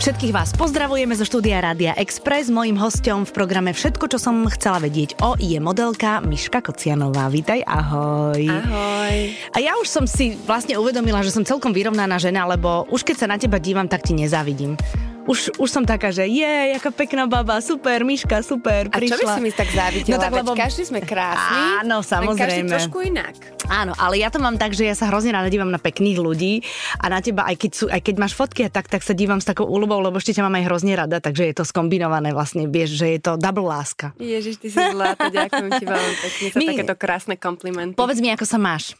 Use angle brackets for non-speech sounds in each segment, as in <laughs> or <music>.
Všetkých vás pozdravujeme zo štúdia Rádia Express. Mojím hostom v programe Všetko, čo som chcela vedieť o, je modelka Miška Kocianová. Vítaj, ahoj. Ahoj. A ja už som si vlastne uvedomila, že som celkom vyrovnaná žena, lebo už keď sa na teba dívam, tak ti nezávidím už, už som taká, že je, jaká pekná baba, super, Miška, super, prišla. A čo by si mi tak závidela? No, tak, lebo... každý sme krásni. Áno, samozrejme. Každý trošku inak. Áno, ale ja to mám tak, že ja sa hrozne rada dívam na pekných ľudí a na teba, aj keď, sú, aj keď máš fotky a tak, tak sa dívam s takou úľubou, lebo ešte ťa mám aj hrozne rada, takže je to skombinované vlastne, vieš, že je to double láska. Ježiš, ty si zlatá, <laughs> ďakujem ti veľmi pekne za My... takéto krásne komplimenty. Povedz mi, ako sa máš.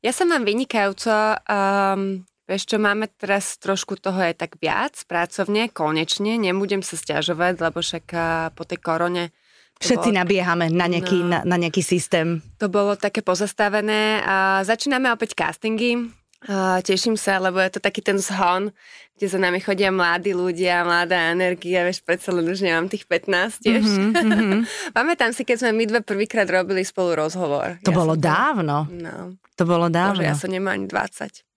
Ja sa mám vynikajúco. Um, Vieš čo, máme teraz trošku toho aj tak viac pracovne, konečne, nebudem sa stiažovať, lebo však po tej korone Všetci bolo... nabiehame na nejaký, no, na, na nejaký systém. To bolo také pozastavené a začíname opäť castingy. A teším sa, lebo je to taký ten zhon, kde za nami chodia mladí ľudia, mladá energia, vieš, predsa len už nemám tých 15 tiež. Mm-hmm. Pamätám si, keď sme my dve prvýkrát robili spolu rozhovor. To ja bolo dávno. To... No. To bolo dávno. Bože, ja som nemám ani 20.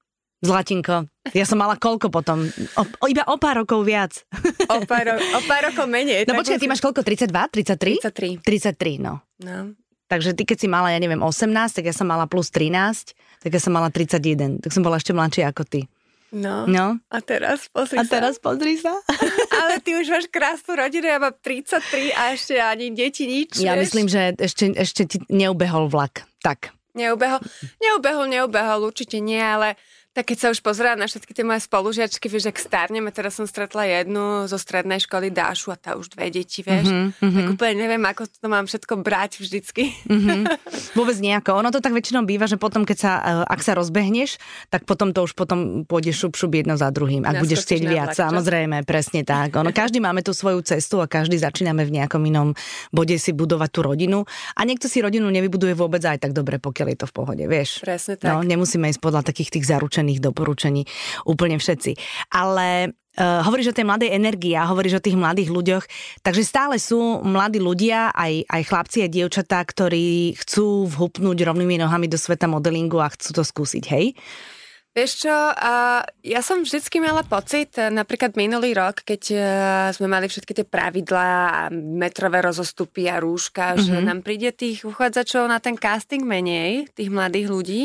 Zlatinko, ja som mala koľko potom? O, o, iba o pár rokov viac. O pár, o pár rokov menej. No počkaj, ty máš koľko? 32? 33? 33. 33, no. no. Takže ty keď si mala, ja neviem, 18, tak ja som mala plus 13, tak ja som mala 31. Tak som bola ešte mladšia ako ty. No. no. A teraz pozri a sa. A teraz pozri sa. <laughs> Ale ty už máš krásnu rodinu, ja mám 33 a ešte ani deti nič. Ja vieš? myslím, že ešte, ešte ti neubehol vlak. Tak. Neubehol, neubehol, neubehol, určite nie, ale tak keď sa už pozerám na všetky tie moje spolužiačky, vieš, ak starneme, teraz som stretla jednu zo strednej školy Dášu a tá už dve deti, vieš. Mm-hmm. Tak úplne neviem, ako to mám všetko brať vždycky. Mm-hmm. <laughs> Vôbec nejako. Ono to tak väčšinou býva, že potom, keď sa, eh, ak sa rozbehneš, tak potom to už potom pôjdeš šup, šup jedno za druhým. Ak budeš chcieť viac, vlak, samozrejme, presne tak. Ono, každý máme tú svoju cestu a každý začíname v nejakom inom bode si budovať tú rodinu. A niekto si rodinu nevybuduje vôbec aj tak dobre, pokiaľ je to v pohode, vieš. Presne tak. No, nemusíme ísť podľa takých tých zaručených vytýčených doporučení úplne všetci. Ale Uh, hovoríš o tej mladej energii a hovoríš o tých mladých ľuďoch, takže stále sú mladí ľudia, aj, aj chlapci a dievčatá, ktorí chcú vhupnúť rovnými nohami do sveta modelingu a chcú to skúsiť, hej? Vieš čo, uh, ja som vždycky mala pocit, napríklad minulý rok, keď uh, sme mali všetky tie pravidlá a metrové rozostupy a rúška, mm-hmm. že mhm. nám príde tých uchádzačov na ten casting menej, tých mladých ľudí,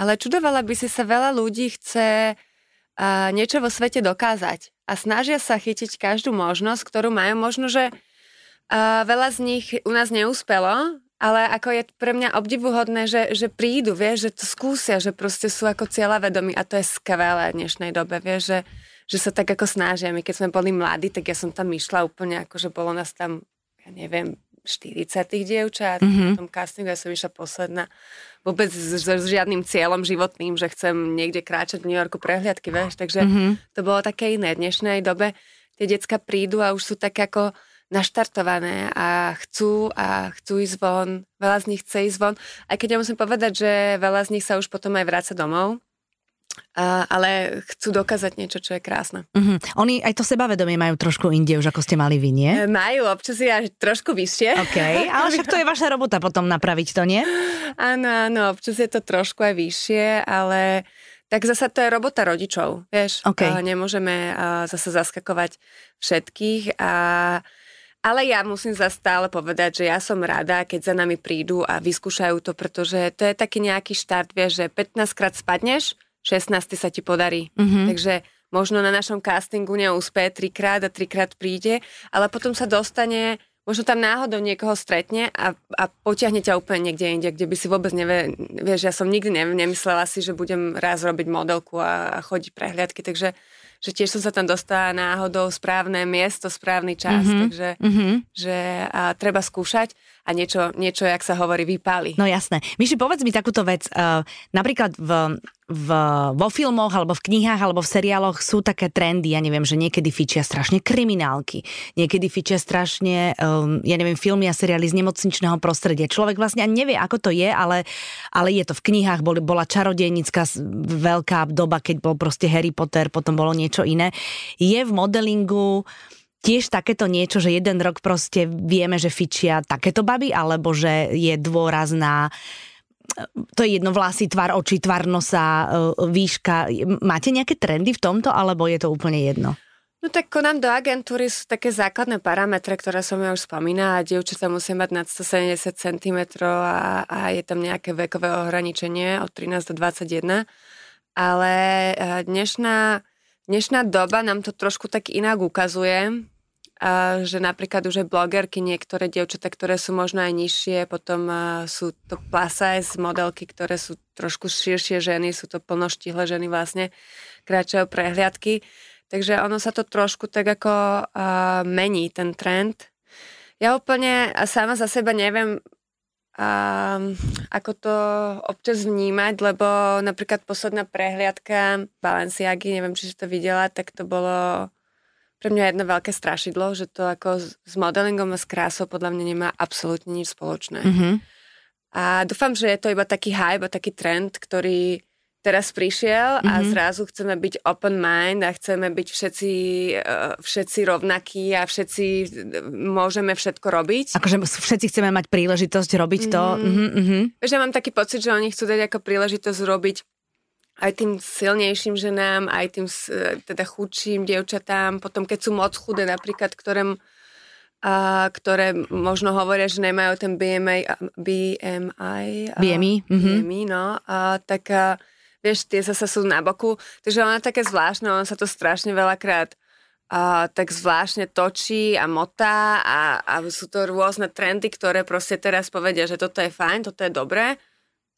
ale čudovala by si sa veľa ľudí chce uh, niečo vo svete dokázať a snažia sa chytiť každú možnosť, ktorú majú. Možno, že uh, veľa z nich u nás neúspelo, ale ako je pre mňa obdivuhodné, že, že prídu, vieš, že to skúsia, že proste sú ako vedomí a to je skvelé v dnešnej dobe, vieš, že, že sa tak ako snažia. My keď sme boli mladí, tak ja som tam išla úplne ako, že bolo nás tam, ja neviem, 40 tých dievčat, mm-hmm. v tom castingu ja som išla posledná vôbec s, s žiadnym cieľom životným, že chcem niekde kráčať v New Yorku prehliadky, vieš, takže mm-hmm. to bolo také iné. V dnešnej dobe tie decka prídu a už sú tak ako naštartované a chcú a chcú ísť von. Veľa z nich chce ísť von. Aj keď ja musím povedať, že veľa z nich sa už potom aj vráca domov, Ale chcú dokázať niečo, čo je krásne. Uh-huh. Oni aj to sebavedomie majú trošku inde, už ako ste mali vy, nie? E, majú, občas je až trošku vyššie. OK, <laughs> ale však to je vaša robota potom napraviť to, nie? Áno, áno, občas je to trošku aj vyššie, ale tak zasa to je robota rodičov, vieš. Okay. Nemôžeme zase zaskakovať všetkých a ale ja musím za stále povedať, že ja som rada, keď za nami prídu a vyskúšajú to, pretože to je taký nejaký štart, vieš, že 15 krát spadneš, 16 sa ti podarí. Mm-hmm. Takže možno na našom castingu neúspe trikrát a trikrát príde, ale potom sa dostane, možno tam náhodou niekoho stretne a, a potiahne ťa úplne niekde inde, kde by si vôbec nevie, vieš, ja som nikdy ne, nemyslela si, že budem raz robiť modelku a, a chodiť prehliadky, takže že tiež som sa tam dostala náhodou správne miesto, správny čas, mm-hmm. takže mm-hmm. že a, treba skúšať a niečo, niečo, jak sa hovorí, vypáli. No jasné. Myši, povedz mi takúto vec. Uh, napríklad v, v, vo filmoch, alebo v knihách, alebo v seriáloch sú také trendy, ja neviem, že niekedy fičia strašne kriminálky, niekedy fičia strašne, um, ja neviem, filmy a seriály z nemocničného prostredia. Človek vlastne ani nevie, ako to je, ale, ale je to v knihách, bol, bola čarodejnická veľká doba, keď bol proste Harry Potter, potom bolo niečo iné. Je v modelingu tiež takéto niečo, že jeden rok proste vieme, že fičia takéto baby, alebo že je dôraz na to je jedno vlasy, tvar oči, tvar nosa, e, výška. Máte nejaké trendy v tomto, alebo je to úplne jedno? No tak konám do agentúry sú také základné parametre, ktoré som ja už spomínala. Dievčatá musia mať nad 170 cm a, a je tam nejaké vekové ohraničenie od 13 do 21. Ale eh, dnešná, dnešná doba nám to trošku tak inak ukazuje, a že napríklad už aj blogerky, niektoré dievčatá, ktoré sú možno aj nižšie, potom sú to plus size modelky, ktoré sú trošku širšie ženy, sú to plnoštihle ženy vlastne, kráčajú prehliadky. Takže ono sa to trošku tak ako uh, mení, ten trend. Ja úplne sama za seba neviem, uh, ako to občas vnímať, lebo napríklad posledná prehliadka Balenciagy, neviem, či si to videla, tak to bolo pre mňa jedno veľké strašidlo, že to ako s modelingom a s krásou podľa mňa nemá absolútne nič spoločné. Mm-hmm. A dúfam, že je to iba taký hype a taký trend, ktorý teraz prišiel a mm-hmm. zrazu chceme byť open mind a chceme byť všetci, uh, všetci rovnakí a všetci môžeme všetko robiť. Akože všetci chceme mať príležitosť robiť to. Mm-hmm. Mm-hmm. Že mám taký pocit, že oni chcú dať ako príležitosť robiť aj tým silnejším ženám, aj tým teda chudším dievčatám, potom keď sú moc chudé napríklad, ktoré, a, ktoré možno hovoria, že nemajú ten BMI, BMI, BMI, mm-hmm. BMI no, a, tak a, vieš, tie zase sú na boku, takže ona je také zvláštne, ona sa to strašne veľakrát a, tak zvláštne točí a motá a, a sú to rôzne trendy, ktoré proste teraz povedia, že toto je fajn, toto je dobré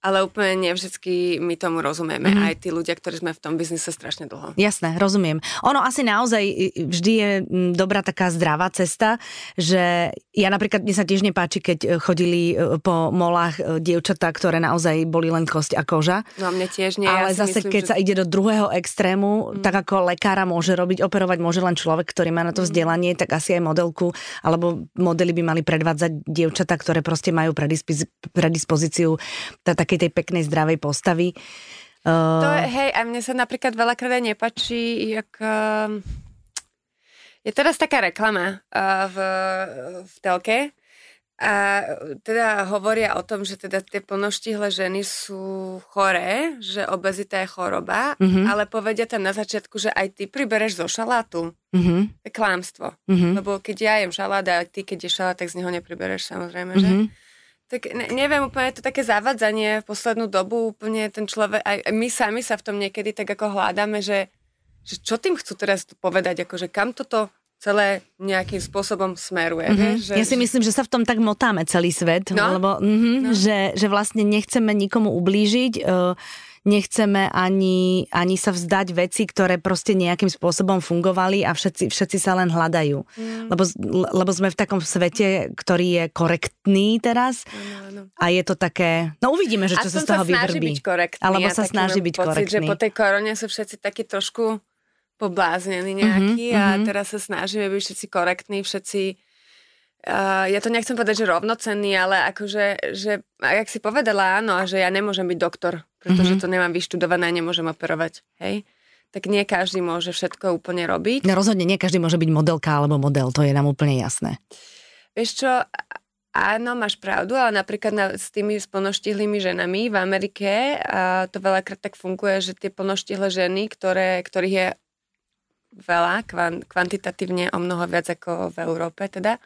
ale úplne nevždycky my tomu rozumieme. Mm-hmm. Aj tí ľudia, ktorí sme v tom biznise strašne dlho. Jasné, rozumiem. Ono asi naozaj vždy je dobrá taká zdravá cesta, že ja napríklad, mne sa tiež nepáči, keď e, chodili e, po molách e, dievčatá, ktoré naozaj boli len kosť a koža. No mne tiež nie. Ale ja zase, myslím, keď že... sa ide do druhého extrému, mm. tak ako lekára môže robiť, operovať môže len človek, ktorý má na to mhm. vzdelanie, tak asi aj modelku, alebo modely by mali predvádzať dievčatá, ktoré proste majú predispozíciu tak takej tej peknej zdravej postavy. Uh... To je, hej, a mne sa napríklad veľakrát aj nepačí, jak... Uh, je teraz taká reklama uh, v, v telke, a teda hovoria o tom, že teda tie plnoštihle ženy sú choré, že obezita je choroba, mm-hmm. ale povedia tam na začiatku, že aj ty pribereš zo šalátu. Mm-hmm. To je klámstvo. Mm-hmm. Lebo keď ja jem šalát a ty keď ješ šalát, tak z neho nepribereš samozrejme, mm-hmm. že? Tak ne, neviem, úplne je to také zavadzanie v poslednú dobu, úplne ten človek, aj my sami sa v tom niekedy tak ako hľadáme, že, že čo tým chcú teraz povedať, akože kam toto celé nejakým spôsobom smeruje. Mm-hmm. Že, ja si myslím, že sa v tom tak motáme celý svet, no? lebo mm-hmm, no. že, že vlastne nechceme nikomu ublížiť, uh, nechceme ani, ani sa vzdať veci, ktoré proste nejakým spôsobom fungovali a všetci, všetci sa len hľadajú. Mm. Lebo, lebo sme v takom svete, ktorý je korektný teraz ano, ano. a je to také, no uvidíme, že čo Aspoň sa z toho vyvrbí. Alebo sa snaží byť pocit, korektný. že po tej korone sú všetci takí trošku pobláznení nejakí mm-hmm, a mhm. teraz sa snažíme byť všetci korektní, všetci Uh, ja to nechcem povedať, že rovnocenný, ale akože, že, jak si povedala, áno, že ja nemôžem byť doktor, pretože mm-hmm. to nemám vyštudované a nemôžem operovať, hej? Tak nie každý môže všetko úplne robiť. No rozhodne nie každý môže byť modelka alebo model, to je nám úplne jasné. Vieš čo, áno, máš pravdu, ale napríklad na, s tými plnoštihlými ženami v Amerike a to veľakrát tak funguje, že tie plnoštihle ženy, ktoré, ktorých je veľa, kvantitatívne o mnoho viac ako v Európe teda,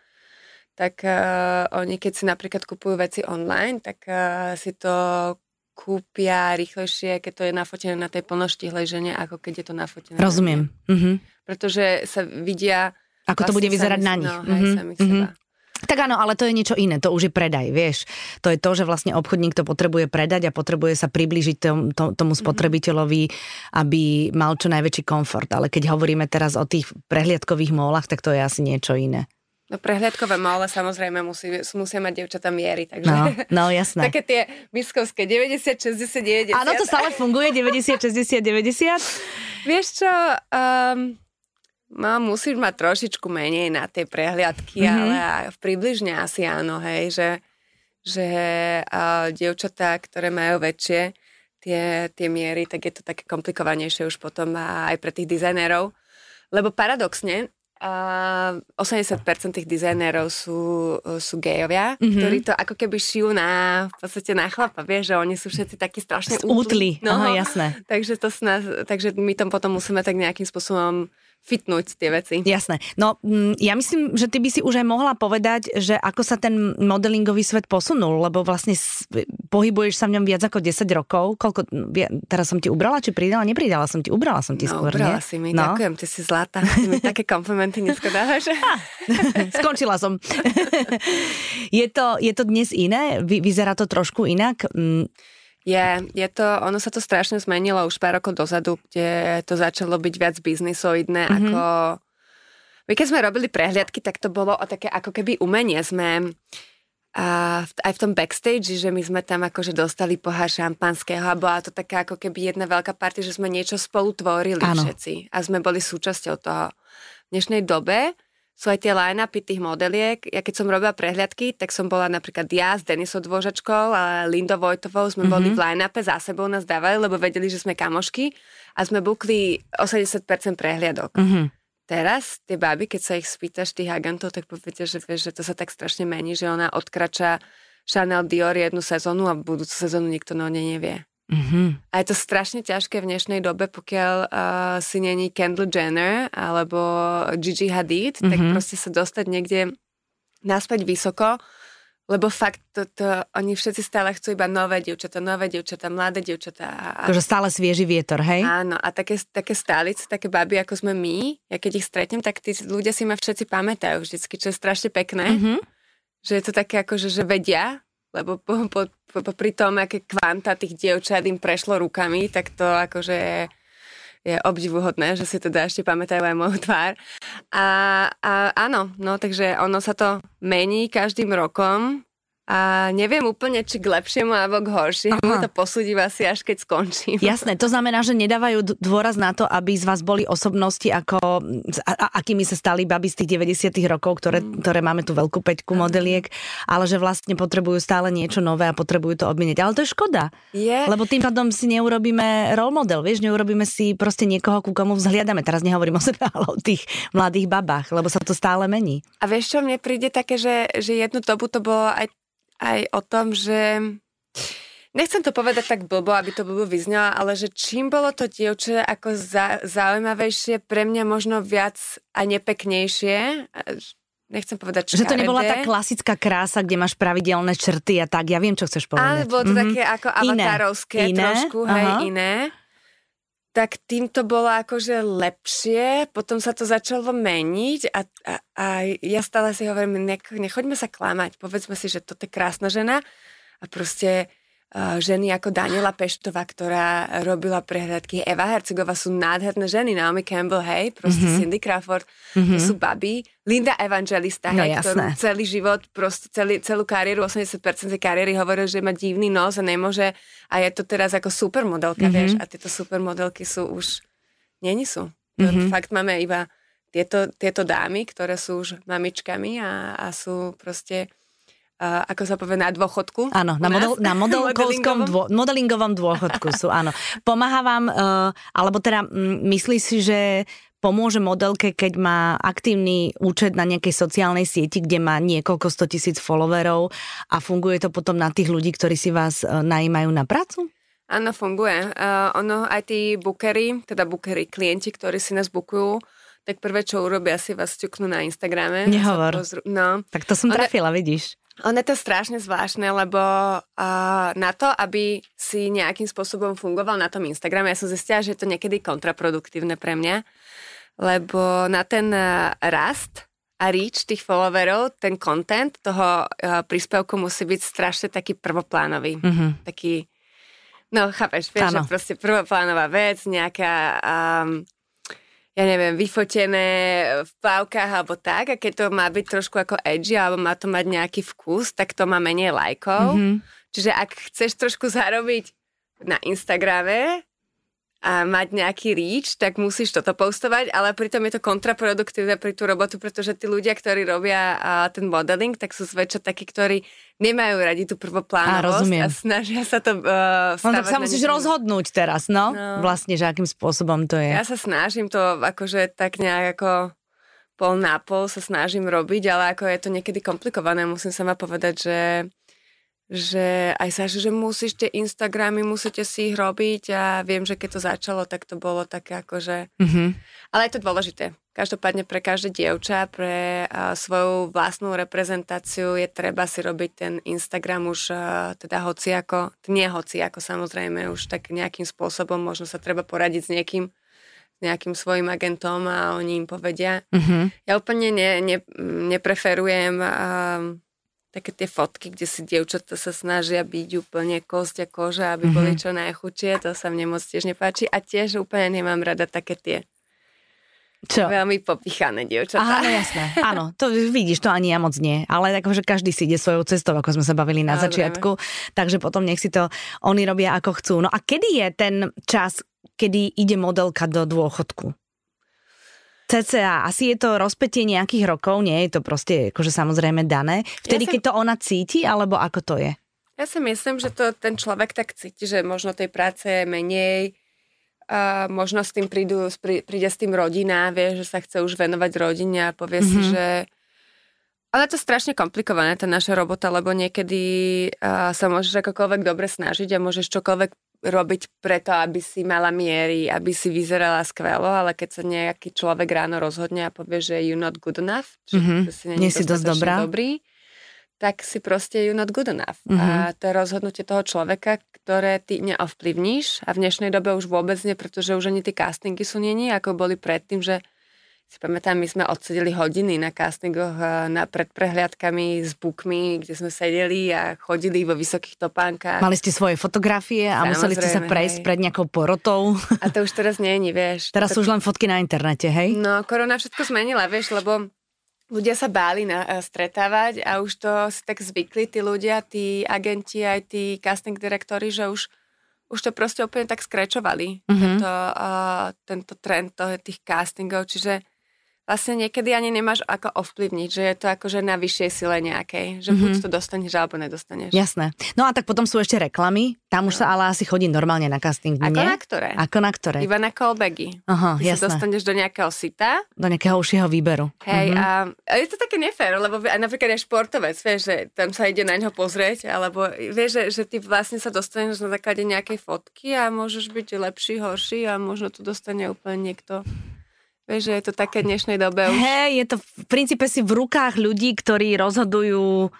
tak uh, oni keď si napríklad kupujú veci online, tak uh, si to kúpia rýchlejšie, keď to je nafotené na tej plnoštihlej žene, ako keď je to nafotené. Rozumiem. Mm-hmm. Pretože sa vidia... Ako to bude vyzerať na nich. No, mm-hmm. mm-hmm. Tak áno, ale to je niečo iné, to už je predaj, vieš. To je to, že vlastne obchodník to potrebuje predať a potrebuje sa približiť tom, to, tomu mhm. spotrebiteľovi, aby mal čo najväčší komfort. Ale keď hovoríme teraz o tých prehliadkových mólach, tak to je asi niečo iné. No prehliadkové mole samozrejme musí, musia mať dievčatá miery, takže... No, no jasné. <laughs> Také tie miskovské 90, 60, 90. Áno, to stále funguje, 90, 60, 90. Vieš čo, um, no, musíš mať trošičku menej na tie prehliadky, mm-hmm. ale približne asi áno, hej, že, že uh, dievčatá, ktoré majú väčšie tie, tie miery, tak je to také komplikovanejšie už potom aj pre tých dizajnérov. Lebo paradoxne, Uh, 80% tých dizajnérov sú, sú gejovia, mm-hmm. ktorí to ako keby šijú na, v podstate na chlapa, vieš, že oni sú všetci takí strašne útli. No, Aha, jasné. Takže, to sna, takže my tam potom musíme tak nejakým spôsobom fitnúť tie veci. Jasné. No mm, ja myslím, že ty by si už aj mohla povedať, že ako sa ten modelingový svet posunul, lebo vlastne pohybuješ sa v ňom viac ako 10 rokov. Koľko, teraz som ti ubrala, či pridala? Nepridala som ti, ubrala som ti no, skôr, ubrala nie? si mi, no. ďakujem, ty si zlatá. Ty mi také komplimenty dneska dávaš. <laughs> Skončila som. <laughs> je, to, je to dnes iné? Vy, vyzerá to trošku inak? Je, je to, ono sa to strašne zmenilo už pár rokov dozadu, kde to začalo byť viac biznisoidné, mm-hmm. ako... My keď sme robili prehliadky, tak to bolo o také ako keby umenie. Sme a aj v tom backstage, že my sme tam akože dostali pohár šampanského a bola to taká ako keby jedna veľká party, že sme niečo spolu tvorili ano. všetci a sme boli súčasťou toho. V dnešnej dobe sú aj tie line-upy tých modeliek. Ja keď som robila prehliadky, tak som bola napríklad ja s Denisou Dvožačkou a Lindou Vojtovou, sme mm-hmm. boli v line-upe, za sebou nás dávali, lebo vedeli, že sme kamošky a sme bukli 80% prehliadok. Mm-hmm. Teraz tie baby, keď sa ich spýtaš, tých agentov, tak poviete, že, vieš, že to sa tak strašne mení, že ona odkrača Chanel Dior jednu sezónu a budúcu sezónu nikto no nevie. Mm-hmm. A je to strašne ťažké v dnešnej dobe, pokiaľ uh, si není Kendall Jenner alebo Gigi Hadid, mm-hmm. tak proste sa dostať niekde naspäť vysoko, lebo fakt to, to, oni všetci stále chcú iba nové dievčatá, nové dievčatá, mladé dievčatá. A, Takže stále svieži vietor, hej? Áno, a také, také stálice, také baby, ako sme my, ja keď ich stretnem, tak tí ľudia si ma všetci pamätajú vždycky, čo je strašne pekné. Mm-hmm. Že je to také ako, že, že vedia, lebo po, po, po, po, pri tom, aké kvanta tých dievčat im prešlo rukami, tak to akože je obdivuhodné, že si teda ešte pamätajú aj moju tvár. A, a áno, no takže ono sa to mení každým rokom a neviem úplne, či k lepšiemu alebo k horšiemu. Aha. To posúdim asi až keď skončím. Jasné, to znamená, že nedávajú dôraz na to, aby z vás boli osobnosti, ako, a, a, akými sa stali baby z tých 90 rokov, ktoré, mm. ktoré máme tu veľkú peťku modeliek, ale že vlastne potrebujú stále niečo nové a potrebujú to obmeniť. Ale to je škoda. Je. Lebo tým pádom si neurobíme role model, vieš, neurobíme si proste niekoho, ku komu vzhliadame. Teraz nehovorím o sebe, <laughs> ale o tých mladých babách, lebo sa to stále mení. A vieš čo, mne príde také, že, že jednu dobu to bolo aj aj o tom, že nechcem to povedať tak blbo, aby to blbo vyznelo, ale že čím bolo to dievče ako za, zaujímavejšie, pre mňa možno viac a nepeknejšie, nechcem povedať škaredé. Že to nebola tá klasická krása, kde máš pravidelné črty a tak, ja viem, čo chceš povedať. Ale bolo to mm-hmm. také ako avatárovské iné. trošku, iné. hej, Aha. iné tak tým to bolo akože lepšie, potom sa to začalo meniť a, a, a ja stále si hovorím, nech, nechoďme sa klamať, povedzme si, že toto je krásna žena a proste ženy ako Daniela Peštová, ktorá robila prehľadky. Eva Hercegová sú nádherné ženy. Naomi Campbell, hej, proste mm-hmm. Cindy Crawford, mm-hmm. to sú baby. Linda Evangelista, no, hej, ktorú celý život, proste celý, celú kariéru, 80% kariéry hovoril, že má divný nos a nemôže a je to teraz ako supermodelka, mm-hmm. vieš, a tieto supermodelky sú už, není sú. Mm-hmm. Fakt máme iba tieto, tieto dámy, ktoré sú už mamičkami a, a sú proste uh, ako sa povie, na dôchodku. Áno, na, model, na <laughs> modelingovom, dô, modelingovom dôchodku sú, áno. Pomáha vám, uh, alebo teda m, myslíš si, že pomôže modelke, keď má aktívny účet na nejakej sociálnej sieti, kde má niekoľko sto tisíc followerov a funguje to potom na tých ľudí, ktorí si vás uh, najímajú na prácu? Áno, funguje. Uh, ono, aj tí bookery, teda bookery, klienti, ktorí si nás bukujú, tak prvé, čo urobia, si vás ťuknú na Instagrame. Nehovor. Pozru- no. Tak to som trafila, vidíš. Ono je to strašne zvláštne, lebo uh, na to, aby si nejakým spôsobom fungoval na tom Instagrame, ja som zistila, že je to niekedy kontraproduktívne pre mňa, lebo na ten uh, rast a reach tých followerov, ten content toho uh, príspevku musí byť strašne taký prvoplánový. Mm-hmm. Taký, no chápeš, vieš, že proste prvoplánová vec, nejaká um, ja neviem, vyfotené v plavkách alebo tak a keď to má byť trošku ako edgy alebo má to mať nejaký vkus, tak to má menej lajkov. Mm-hmm. Čiže ak chceš trošku zarobiť na Instagrame, a mať nejaký reach, tak musíš toto postovať, ale pritom je to kontraproduktívne pri tú robotu, pretože tí ľudia, ktorí robia uh, ten modeling, tak sú zväčša takí, ktorí nemajú radi tú prvoplánovosť a, a snažia sa to uh, no, tak sa musíš rozhodnúť teraz, no? no? Vlastne, že akým spôsobom to je. Ja sa snažím to akože tak nejak ako pol na pol sa snažím robiť, ale ako je to niekedy komplikované, musím sama povedať, že že aj sa, že musíš tie Instagramy, musíte si ich robiť a viem, že keď to začalo, tak to bolo také ako, že... Mm-hmm. Ale je to dôležité. Každopádne pre každé dievča, pre uh, svoju vlastnú reprezentáciu je treba si robiť ten Instagram už uh, teda hoci ako, nie hoci ako samozrejme, už tak nejakým spôsobom možno sa treba poradiť s niekým, s nejakým svojim agentom a oni im povedia. Mm-hmm. Ja úplne ne, ne, nepreferujem uh, také tie fotky, kde si dievčatá sa snažia byť úplne kosť a koža, aby mm-hmm. boli čo najchudšie, to sa mne moc tiež nepáči a tiež úplne nemám rada také tie čo? Veľmi popichané dievčatá. Áno, jasné. Áno, to vidíš, to ani ja moc nie. Ale akože každý si ide svojou cestou, ako sme sa bavili na Dobre. začiatku. Takže potom nech si to oni robia ako chcú. No a kedy je ten čas, kedy ide modelka do dôchodku? CCA, asi je to rozpetie nejakých rokov, nie je to proste akože samozrejme dané. Vtedy, ja keď to ona cíti, alebo ako to je? Ja si myslím, že to ten človek tak cíti, že možno tej práce je menej, a možno s tým prídu, príde s tým rodina, vie, že sa chce už venovať rodine a povie mm-hmm. si, mhm. že ale je to strašne komplikované, tá naša robota, lebo niekedy uh, sa môžeš akokoľvek dobre snažiť a môžeš čokoľvek robiť preto, aby si mala miery, aby si vyzerala skvelo, ale keď sa nejaký človek ráno rozhodne a povie, že you're not good enough, mm-hmm. že si nie si dosť dobrá. dobrý, tak si proste you're not good enough. Mm-hmm. A mhm. to je rozhodnutie toho človeka, ktoré ty neovplyvníš a v dnešnej dobe už vôbec nie, pretože už ani tie castingy sú není, ako boli predtým, že si pamätám, my sme odsedeli hodiny na castingoch eh, na, pred prehliadkami s bukmi, kde sme sedeli a chodili vo vysokých topánkach. Mali ste svoje fotografie a Samozrejme, museli ste sa prejsť hej. pred nejakou porotou. A to už teraz nie je, vieš. <laughs> Teraz to... sú už len fotky na internete, hej? No, korona všetko zmenila, vieš, lebo ľudia sa báli na, uh, stretávať a už to si tak zvykli tí ľudia, tí agenti, aj tí casting direktori, že už už to proste úplne tak skrečovali, mm-hmm. tento, uh, tento trend toho, tých castingov, čiže vlastne niekedy ani nemáš ako ovplyvniť, že je to akože na vyššej sile nejakej, že mm-hmm. buď to dostaneš alebo nedostaneš. Jasné. No a tak potom sú ešte reklamy, tam už no. sa ale asi chodí normálne na casting, Ako nie? na ktoré? Ako na ktoré? Iba na callbacky. Aha, Ty jasné. sa dostaneš do nejakého sita. Do nejakého užšieho výberu. Hej, mm-hmm. a, a je to také nefér, lebo napríklad aj športovec, vieš, že tam sa ide na ňo pozrieť, alebo vieš, že, že ty vlastne sa dostaneš na základe nejakej fotky a môžeš byť lepší, horší a možno tu dostane úplne niekto Vieš, že je to také dnešnej dobe už. Hej, je to v princípe si v rukách ľudí, ktorí rozhodujú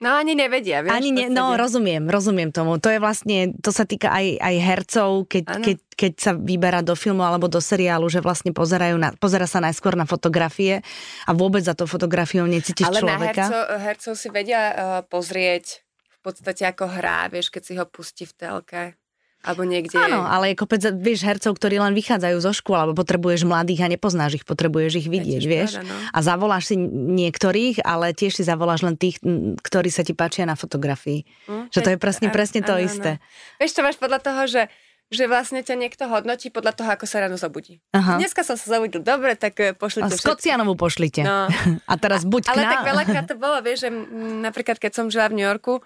No ani nevedia, vieš. Ani ne, no rozumiem, rozumiem tomu. To je vlastne, to sa týka aj, aj hercov, keď, keď, keď sa vyberá do filmu alebo do seriálu, že vlastne pozerajú na, pozera sa najskôr na fotografie a vôbec za tou fotografiou necítiš Ale človeka. Ale na hercov, hercov si vedia uh, pozrieť v podstate ako hrá, vieš, keď si ho pustí v telke. Alebo niekde... Áno, ale je kopec, vieš, hercov, ktorí len vychádzajú zo škôl, alebo potrebuješ mladých a nepoznáš ich, potrebuješ ich vidieť, vieš. Pravda, no. A zavoláš si niektorých, ale tiež si zavoláš len tých, ktorí sa ti páčia na fotografii. Hm, že to je presne, presne to ano, isté. Ano. Vieš, to máš podľa toho, že že vlastne ťa niekto hodnotí podľa toho, ako sa ráno zobudí. Aha. Dneska som sa zobudil dobre, tak eh, pošlite. A Skocianovu pošlite. No. <laughs> A teraz buď Ale tak veľakrát to bolo, vieš, že napríklad keď som žila v New Yorku,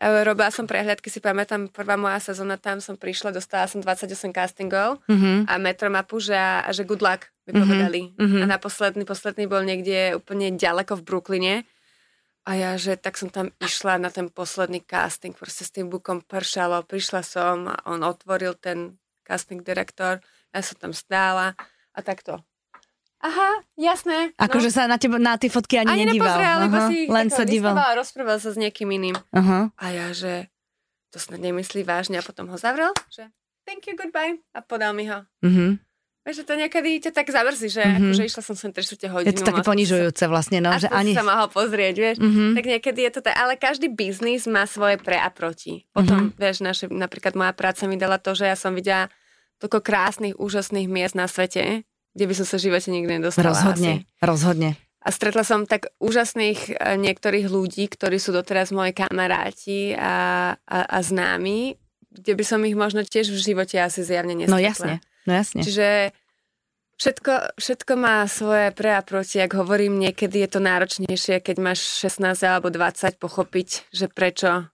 Robila som prehľadky, si pamätám, prvá moja sezóna tam som prišla, dostala som 28 castingov mm-hmm. a metromapu, že, a, že good luck mi mm-hmm. povedali. Mm-hmm. A na posledný, posledný bol niekde úplne ďaleko v Brooklyne. A ja, že tak som tam išla na ten posledný casting, proste s tým bukom pršalo, prišla som a on otvoril ten casting direktor, ja som tam stála a takto Aha, jasné. Akože no. sa na, teba, na tie fotky ani, ani nedíval. Ani iba si len sa díval. A rozprával sa s niekým iným. Uh-huh. A ja, že to snad nemyslí vážne a potom ho zavrel, že thank you, goodbye a podal mi ho. Uh-huh. Vieš, že to niekedy ťa tak zavrzí, že uh-huh. akože išla som sem 3 hodinu. Je to také ponižujúce vlastne, no. Že ani... sa mohol pozrieť, vieš. Uh-huh. Tak niekedy je to tak, ale každý biznis má svoje pre a proti. Potom, uh-huh. vieš, naše, napríklad moja práca mi dala to, že ja som videla toľko krásnych, úžasných miest na svete, kde by som sa v živote nikdy nedostala. Rozhodne, asi. rozhodne. A stretla som tak úžasných e, niektorých ľudí, ktorí sú doteraz moji kamaráti a, a, a známi, kde by som ich možno tiež v živote asi zjavne nestretla. No jasne, no jasne. Čiže všetko, všetko má svoje pre a proti. Ak hovorím, niekedy je to náročnejšie, keď máš 16 alebo 20 pochopiť, že prečo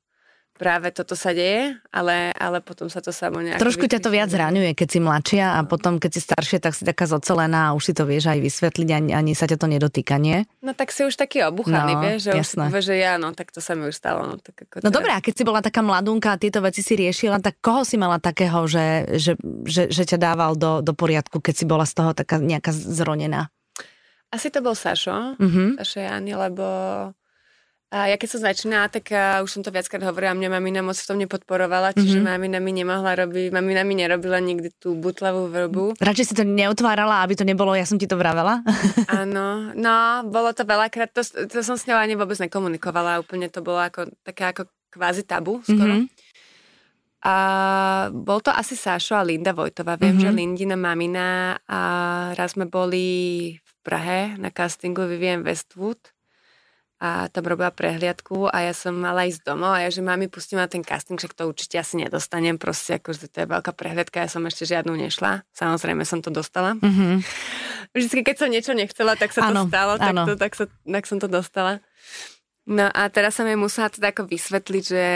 práve toto sa deje, ale, ale potom sa to samo nejak... Trošku ťa to viac zraňuje, keď si mladšia a potom, keď si staršia, tak si taká zocelená a už si to vieš aj vysvetliť, ani, ani sa ťa to nedotýka, nie? No tak si už taký obuchaný, no, vieš, že jasné. už že ja, no tak to sa mi už stalo. No, tak ako no dobré, a keď si bola taká mladunka a tieto veci si riešila, tak koho si mala takého, že, že, že, že ťa dával do, do poriadku, keď si bola z toho taká nejaká zronená? Asi to bol Sašo, mm-hmm. Sašo Jani, lebo a ja keď som začínala, tak uh, už som to viackrát hovorila, mňa mamina moc v tom nepodporovala, čiže mm-hmm. mamina mi nemohla robiť, mamina mi nerobila nikdy tú butlavú vrbu. Radšej si to neotvárala, aby to nebolo, ja som ti to vravela? <laughs> Áno, no, bolo to veľakrát, to, to som s ňou ani vôbec nekomunikovala, úplne to bolo ako, také ako kvázi tabu skoro. Mm-hmm. A bol to asi Sášo a Linda Vojtová. Viem, mm-hmm. že Lindina mamina a raz sme boli v Prahe na castingu Vivian Westwood a tam robila prehliadku a ja som mala ísť domov a ja, že mami, pustím na ten casting, však to určite asi nedostanem, proste akože to je veľká prehliadka, ja som ešte žiadnu nešla, samozrejme som to dostala. Mm-hmm. Vždycky, keď som niečo nechcela, tak sa ano, to stalo, tak, to, tak, sa, tak som to dostala. No a teraz som jej musela teda ako vysvetliť, že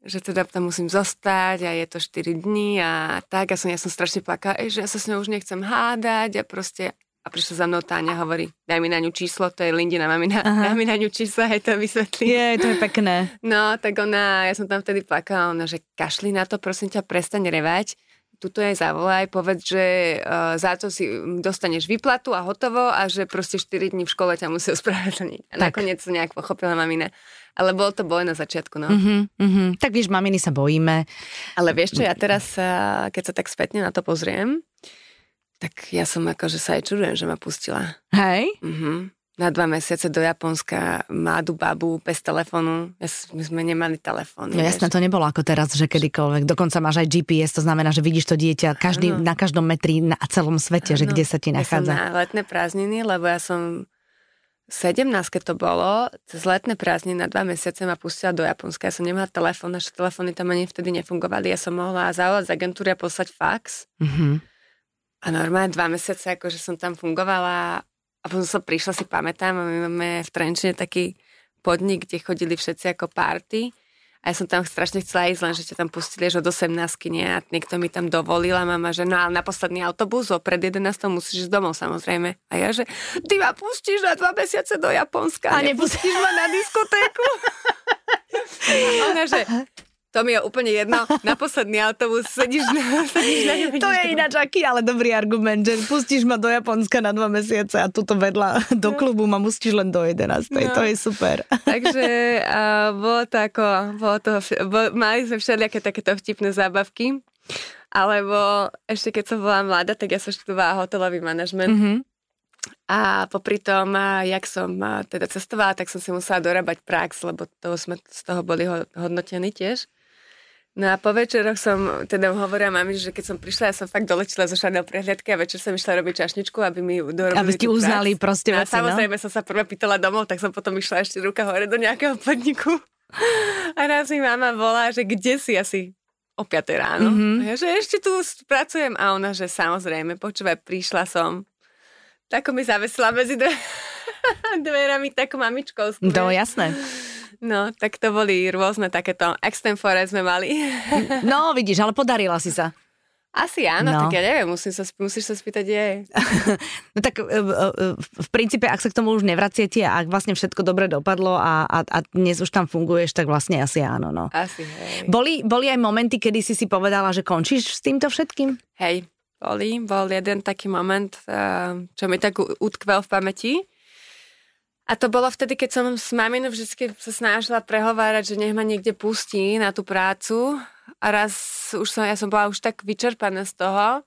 že teda tam musím zostať a je to 4 dní a tak. Ja som, ja som strašne plakala, že ja sa s ňou už nechcem hádať a proste a prišla za mnou Táňa hovorí, daj mi na ňu číslo, to je Lindina mamina, Aha. daj mi na ňu číslo, aj to vysvetlí. Je, to je pekné. No, tak ona, ja som tam vtedy plakala, ona, že kašli na to, prosím ťa, prestaň revať, tuto je zavolaj, povedz, že uh, za to si dostaneš výplatu a hotovo a že proste 4 dní v škole ťa musí ospravedlniť. A tak. nakoniec to nejak pochopila mamina. Ale bolo to boj na začiatku, no. Uh-huh, uh-huh. Tak vieš, maminy sa bojíme. Ale vieš čo, ja teraz, keď sa tak spätne na to pozriem, tak ja som akože sa aj čudujem, že ma pustila. Hej? Uh-huh na dva mesiace do Japonska mladú babu bez telefónu. My sme nemali telefón. No jasné, to nebolo ako teraz, že kedykoľvek. Dokonca máš aj GPS, to znamená, že vidíš to dieťa každý, na každom metri na celom svete, ano. že kde sa ti nachádza. Ja som na letné prázdniny, lebo ja som 17, keď to bolo, cez letné prázdniny na dva mesiace ma pustila do Japonska. Ja som nemala telefón, naše telefóny tam ani vtedy nefungovali. Ja som mohla zavolať z agentúry a poslať fax. Mm-hmm. A normálne dva mesiace, akože som tam fungovala a potom som prišla, si pamätám, a my máme v Trenčine taký podnik, kde chodili všetci ako party. A ja som tam strašne chcela ísť, len že ťa tam pustili až od 18 nie? A niekto mi tam dovolil a mama, že no ale na posledný autobus o pred 11 musíš ísť domov samozrejme. A ja, že ty ma pustíš na dva mesiace do Japonska a nepustíš ma na diskotéku. <laughs> ona, že to mi je úplne jedno. Na posledný autobus sedíš na, <laughs> sedíš na To je ináč aký, ale dobrý argument, že pustíš ma do Japonska na dva mesiace a tuto vedľa do no. klubu ma musíš len do 11. No. To je super. <laughs> Takže uh, bolo to ako, bolo to, bol, mali sme všelijaké takéto vtipné zábavky. Alebo ešte keď som bola mladá, tak ja som študovala hotelový manažment. Mm-hmm. A popri tom, jak som teda cestovala, tak som si musela dorábať prax, lebo to sme z toho boli hodnotení tiež. No a po večeroch som teda hovorila mami, že keď som prišla, ja som fakt dolečila zo Chanel prehliadky a večer som išla robiť čašničku, aby mi dorobili Aby ste uznali prax. proste veci, no? Samozrejme som sa prvé pýtala domov, tak som potom išla ešte ruka hore do nejakého podniku. A raz mi mama volá, že kde si asi o 5 ráno. Mm-hmm. Ja, že ešte tu pracujem. A ona, že samozrejme, počúvaj, prišla som. Tak mi zavesila medzi dve, <laughs> dverami takou mamičkou. No, jasné. No, tak to boli rôzne takéto extempore sme mali. <laughs> No, vidíš, ale podarila si sa. Asi áno, no. tak ja neviem, musím sa, musíš sa spýtať jej. <laughs> no tak e, e, e, v princípe, ak sa k tomu už nevraciete a ak vlastne všetko dobre dopadlo a, a, a dnes už tam funguješ, tak vlastne asi áno. No. Asi, hej. Boli, boli aj momenty, kedy si si povedala, že končíš s týmto všetkým? Hej, boli. Bol jeden taký moment, čo mi tak utkvel v pamäti. A to bolo vtedy, keď som s maminou vždy sa snažila prehovárať, že nech ma niekde pustí na tú prácu. A raz už som, ja som bola už tak vyčerpaná z toho,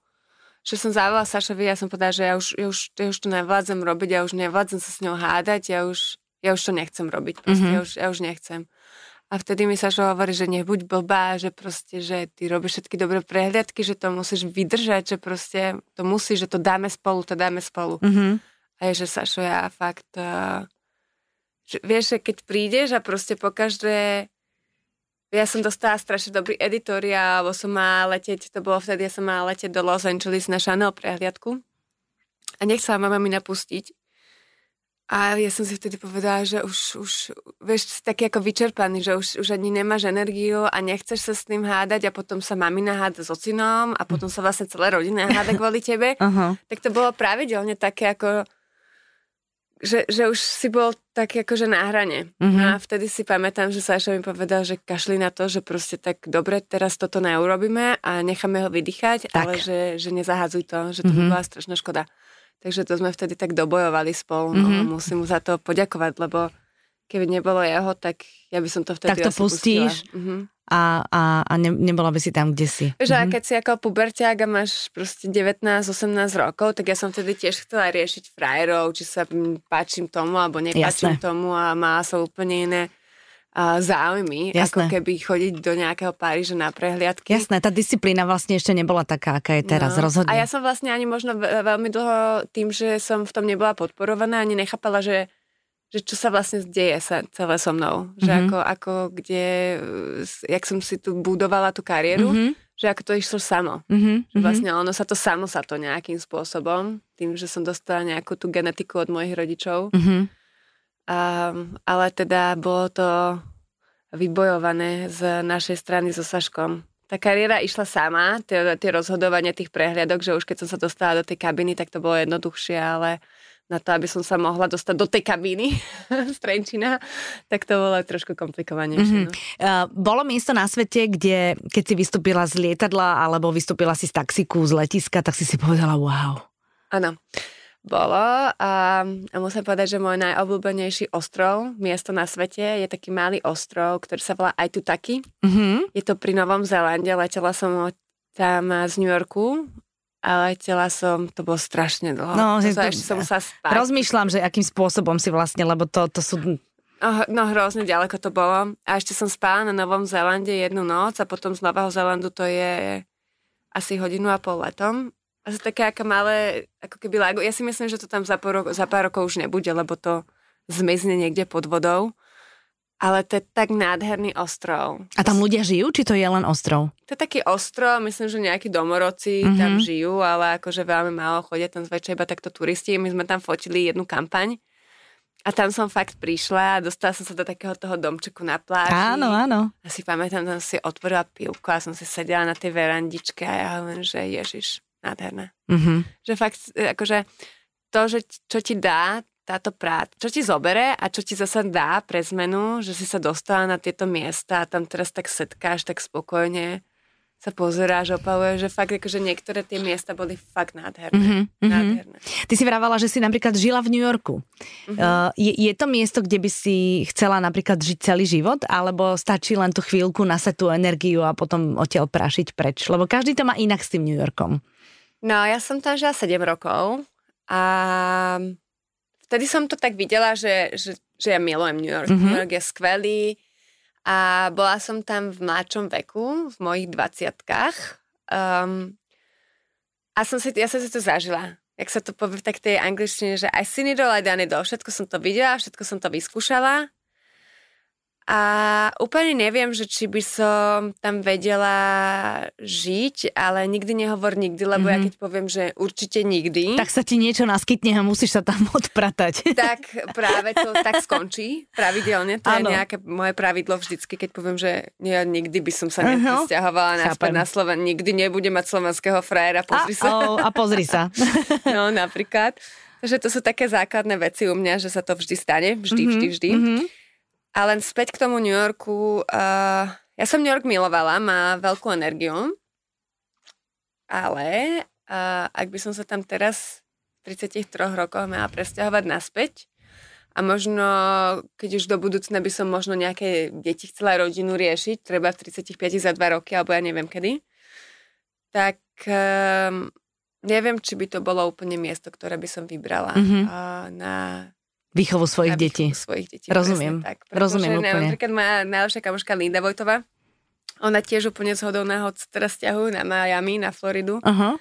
že som zavolala Sašovi, ja som povedala, že ja už, ja už, ja už to nevládzem robiť, ja už nevládzem sa s ňou hádať, ja už, ja už to nechcem robiť, proste, mm-hmm. ja, už, ja už nechcem. A vtedy mi Sašo hovorí, že nebuď blbá, že proste, že ty robíš všetky dobré prehliadky, že to musíš vydržať, že proste to musíš, že to dáme spolu, to dáme spolu. Mm-hmm. A je, že Sašo, ja fakt... Uh, že, vieš, že keď prídeš a proste po každé... Ja som dostala strašne dobrý editoriál, alebo som mala letieť, to bolo vtedy, ja som mala letieť do Los Angeles na Chanel prehliadku a nechcela mama mi napustiť. A ja som si vtedy povedala, že už, už vieš, si taký ako vyčerpaný, že už, už ani nemáš energiu a nechceš sa s tým hádať a potom sa mamina háda s ocinom a potom sa vlastne celé rodina háda kvôli tebe. <laughs> Uh-huh. Tak to bolo pravidelne také ako že, že už si bol tak akože na hrane. Mm-hmm. A vtedy si pamätám, že Saša mi povedal, že kašli na to, že proste tak dobre, teraz toto neurobíme a necháme ho vydýchať, tak. ale že, že nezahadzuj to, že to mm-hmm. by bola strašná škoda. Takže to sme vtedy tak dobojovali spolu. No, mm-hmm. Musím mu za to poďakovať, lebo keby nebolo jeho, tak ja by som to vtedy Tak to pustíš mm-hmm. a, a, a ne, nebola by si tam, kde si. Že mm-hmm. keď si ako puberťák a máš proste 19-18 rokov, tak ja som vtedy tiež chcela riešiť frajerov, či sa páčim tomu, alebo nepáčim Jasné. tomu a má som úplne iné a záujmy, Jasné. ako keby chodiť do nejakého Paríža na prehliadky. Jasné, tá disciplína vlastne ešte nebola taká, aká je teraz, no. rozhodne. A ja som vlastne ani možno veľmi dlho tým, že som v tom nebola podporovaná, ani nechápala, že, že čo sa vlastne deje sa celé so mnou. Mm-hmm. Že mhm. ako, ako kde, jak som si tu budovala tú kariéru, mm-hmm. že ako to išlo samo. Mm-hmm. Že mhm. vlastne ono sa to samo sa to nejakým spôsobom, tým, že som dostala nejakú tú genetiku od mojich rodičov. Mm-hmm Um, ale teda bolo to vybojované z našej strany so Saškom. Tá kariéra išla sama, tie, tie rozhodovania tých prehliadok, že už keď som sa dostala do tej kabiny, tak to bolo jednoduchšie, ale na to, aby som sa mohla dostať do tej kabíny <laughs> z Trenčina, tak to bolo trošku komplikovanejšie. Mm-hmm. No. Uh, bolo miesto na svete, kde keď si vystúpila z lietadla alebo vystúpila si z taxiku, z letiska, tak si si povedala wow. Áno bolo a, a musím povedať, že môj najobľúbenejší ostrov, miesto na svete, je taký malý ostrov, ktorý sa volá Aitutaki. Mm-hmm. Je to pri Novom Zélande, letela som tam z New Yorku a letela som, to bolo strašne dlho. No, to sa, ešte som sa spať. Rozmýšľam, že akým spôsobom si vlastne, lebo to, to sú... No hrozne ďaleko to bolo. A ešte som spala na Novom Zélande jednu noc a potom z Nového Zélandu to je asi hodinu a pol letom asi také aká malé, ako keby lago. Ja si myslím, že to tam za pár, za pár rokov už nebude, lebo to zmizne niekde pod vodou. Ale to je tak nádherný ostrov. A tam ľudia žijú, či to je len ostrov? To je taký ostrov, myslím, že nejakí domorodci mm-hmm. tam žijú, ale akože veľmi málo chodia tam zväčša iba takto turisti. My sme tam fotili jednu kampaň a tam som fakt prišla a dostala som sa do takého toho domčeku na pláži. Áno, áno. A si pamätám, tam si otvorila pivko a som si sedela na tej verandičke a ja len, že ježiš, nádherné. Mm-hmm. Že fakt, akože to, že čo ti dá táto práca, čo ti zobere a čo ti zase dá pre zmenu, že si sa dostala na tieto miesta a tam teraz tak setkáš tak spokojne, sa pozeráš, opaluje, že fakt akože niektoré tie miesta boli fakt nádherné. Mm-hmm. nádherné. Ty si vravala, že si napríklad žila v New Yorku. Mm-hmm. Uh, je, je to miesto, kde by si chcela napríklad žiť celý život, alebo stačí len tú chvíľku nasať tú energiu a potom odtiaľ prašiť preč? Lebo každý to má inak s tým New Yorkom. No, ja som tam žila 7 rokov a vtedy som to tak videla, že, že, že ja milujem New York. Mm-hmm. New York je skvelý a bola som tam v mladšom veku, v mojich 20 um, a som si, ja som si to zažila. Jak sa to povie tak tej angličtine, že I seen it all, I done it all. Všetko som to videla, všetko som to vyskúšala a úplne neviem, že či by som tam vedela žiť, ale nikdy nehovor nikdy, lebo mm-hmm. ja mhm. keď poviem, že určite nikdy. Tak sa ti niečo naskytne a musíš sa tam <laughs> odpratať. Tak práve to tak skončí pravidelne. To ano. je nejaké moje pravidlo vždycky, keď poviem, že ja nikdy by som sa nevzťahovala naspäť na Sloven. Nikdy nebudem mať slovenského frajera, pozri a, sa. Oh, a pozri sa. <laughs> no, napríklad. Takže to sú také základné veci u mňa, že sa to vždy stane. Vždy, mm-hmm. vždy, vždy. Mm-hmm. A len späť k tomu New Yorku. Uh, ja som New York milovala, má veľkú energiu. Ale uh, ak by som sa tam teraz v 33 rokoch mala presťahovať naspäť, a možno, keď už do budúcna by som možno nejaké deti chcela rodinu riešiť, treba v 35 za 2 roky, alebo ja neviem kedy, tak um, neviem, či by to bolo úplne miesto, ktoré by som vybrala mm-hmm. uh, na Výchovu svojich detí. svojich detí. Rozumiem. Tak, Rozumiem úplne. Napríklad moja najlepšia kamoška Linda Vojtová, ona tiež úplne z hodou náhod teraz ťahujú na Miami, na Floridu. Uh-huh.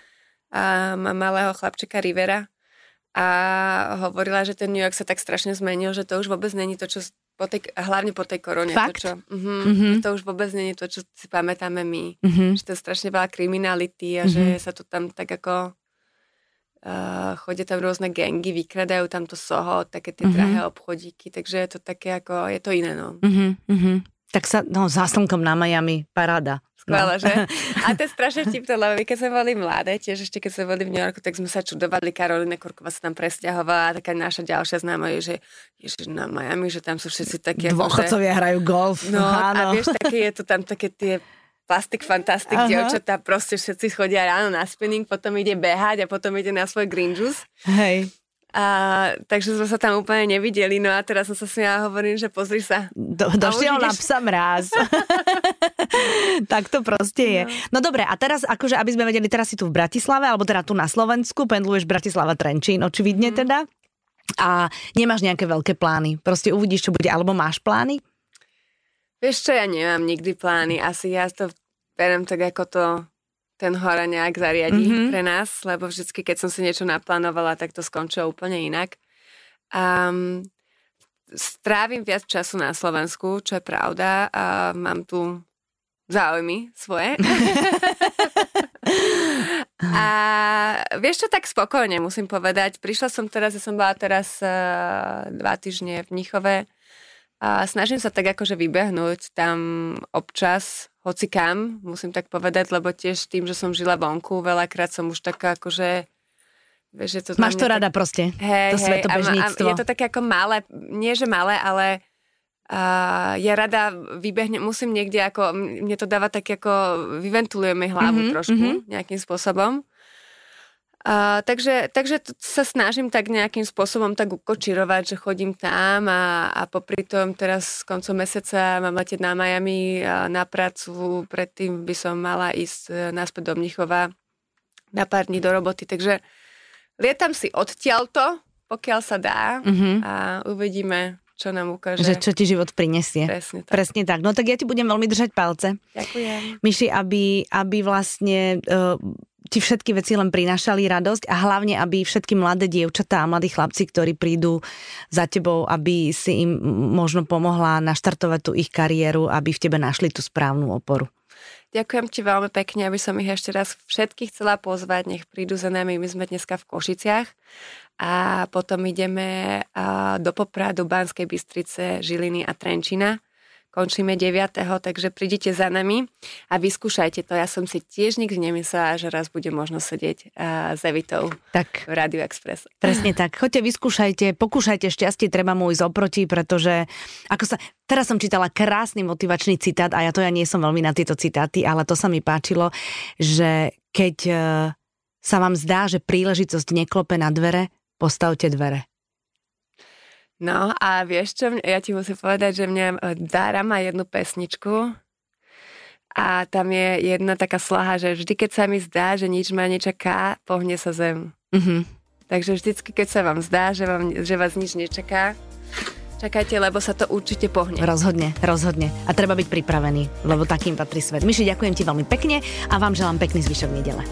A má malého chlapčeka Rivera. A hovorila, že ten New York sa tak strašne zmenil, že to už vôbec není to, čo po tej, hlavne po tej korone. Fakt? To, čo, uh-huh, uh-huh. to už vôbec není to, čo si pamätáme my. Uh-huh. Že to je strašne veľa kriminality a uh-huh. že sa to tam tak ako Uh, chodia tam rôzne gengy, vykradajú tam to soho, také tie mm-hmm. drahé obchodíky, takže je to také ako, je to iné, no. Mm-hmm, mm-hmm. Tak sa, no, záslnkom na Miami, paráda. Skvelé, no. že? <laughs> A to je strašne vtipné, lebo my keď sme boli mladé, tiež ešte keď sme boli v New Yorku, tak sme sa čudovali, Karolina Korková sa tam presťahovala taká naša ďalšia známa je, že ježiš, na Miami, že tam sú všetci také... Dôchodcovia že... hrajú golf. No áno. a vieš, také je to tam také tie plastik fantastik, dievčatá, proste všetci chodia ráno na spinning, potom ide behať a potom ide na svoj green juice. Hej. A, takže sme sa tam úplne nevideli, no a teraz som sa smiala a hovorím, že pozri sa. Do, došiel na psa mráz. tak to proste je. No. no dobre, a teraz akože, aby sme vedeli, teraz si tu v Bratislave, alebo teda tu na Slovensku, pendluješ Bratislava Trenčín, očividne mm. teda. A nemáš nejaké veľké plány. Proste uvidíš, čo bude, alebo máš plány? Vieš čo, ja nemám nikdy plány. Asi ja to berem tak, ako to ten hora nejak zariadí mm-hmm. pre nás, lebo vždycky, keď som si niečo naplánovala, tak to skončilo úplne inak. Um, strávim viac času na Slovensku, čo je pravda. A mám tu záujmy svoje. <laughs> a vieš čo, tak spokojne musím povedať. Prišla som teraz, ja som bola teraz uh, dva týždne v Mnichove a snažím sa tak akože vybehnúť tam občas, hoci kam, musím tak povedať, lebo tiež tým, že som žila vonku, veľakrát som už taká akože Vieš, že to Máš to rada tak, proste, hej, to svetobežníctvo. A, a je to také ako malé, nie že malé, ale uh, ja rada vybehnem, musím niekde ako, mne to dáva tak ako, vyventuluje mi hlavu mm-hmm, trošku mm-hmm. nejakým spôsobom. Uh, takže, takže sa snažím tak nejakým spôsobom tak ukočirovať, že chodím tam a, a popri tom teraz koncom mesiaca mám letieť na Miami na prácu, predtým by som mala ísť e, naspäť do Mnichova na pár dní do roboty, takže lietam si odtiaľto, pokiaľ sa dá mm-hmm. a uvidíme, čo nám ukáže. Že čo ti život prinesie. Presne tak. Presne tak. No tak ja ti budem veľmi držať palce. Ďakujem. Myši, aby, aby vlastne uh, ti všetky veci len prinášali radosť a hlavne, aby všetky mladé dievčatá a mladí chlapci, ktorí prídu za tebou, aby si im možno pomohla naštartovať tú ich kariéru, aby v tebe našli tú správnu oporu. Ďakujem ti veľmi pekne, aby som ich ešte raz všetkých chcela pozvať, nech prídu za nami. My sme dneska v Košiciach a potom ideme do Popradu, Banskej Bystrice, Žiliny a Trenčina končíme 9. takže prídite za nami a vyskúšajte to. Ja som si tiež nikdy nemyslela, že raz bude možno sedieť uh, s Evitou tak. v Radio Express. Presne tak. Choďte, vyskúšajte, pokúšajte šťastie, treba mu ísť oproti, pretože ako sa, teraz som čítala krásny motivačný citát a ja to ja nie som veľmi na tieto citáty, ale to sa mi páčilo, že keď uh, sa vám zdá, že príležitosť neklope na dvere, postavte dvere. No a vieš čo, ja ti musím povedať, že mňa e, Dára má jednu pesničku a tam je jedna taká slaha, že vždy, keď sa mi zdá, že nič ma nečaká, pohne sa zem. Mm-hmm. Takže vždycky, keď sa vám zdá, že, vám, že vás nič nečaká, čakajte, lebo sa to určite pohne. Rozhodne, rozhodne. A treba byť pripravený, lebo takým patrí svet. Myši, ďakujem ti veľmi pekne a vám želám pekný zvyšok nedele.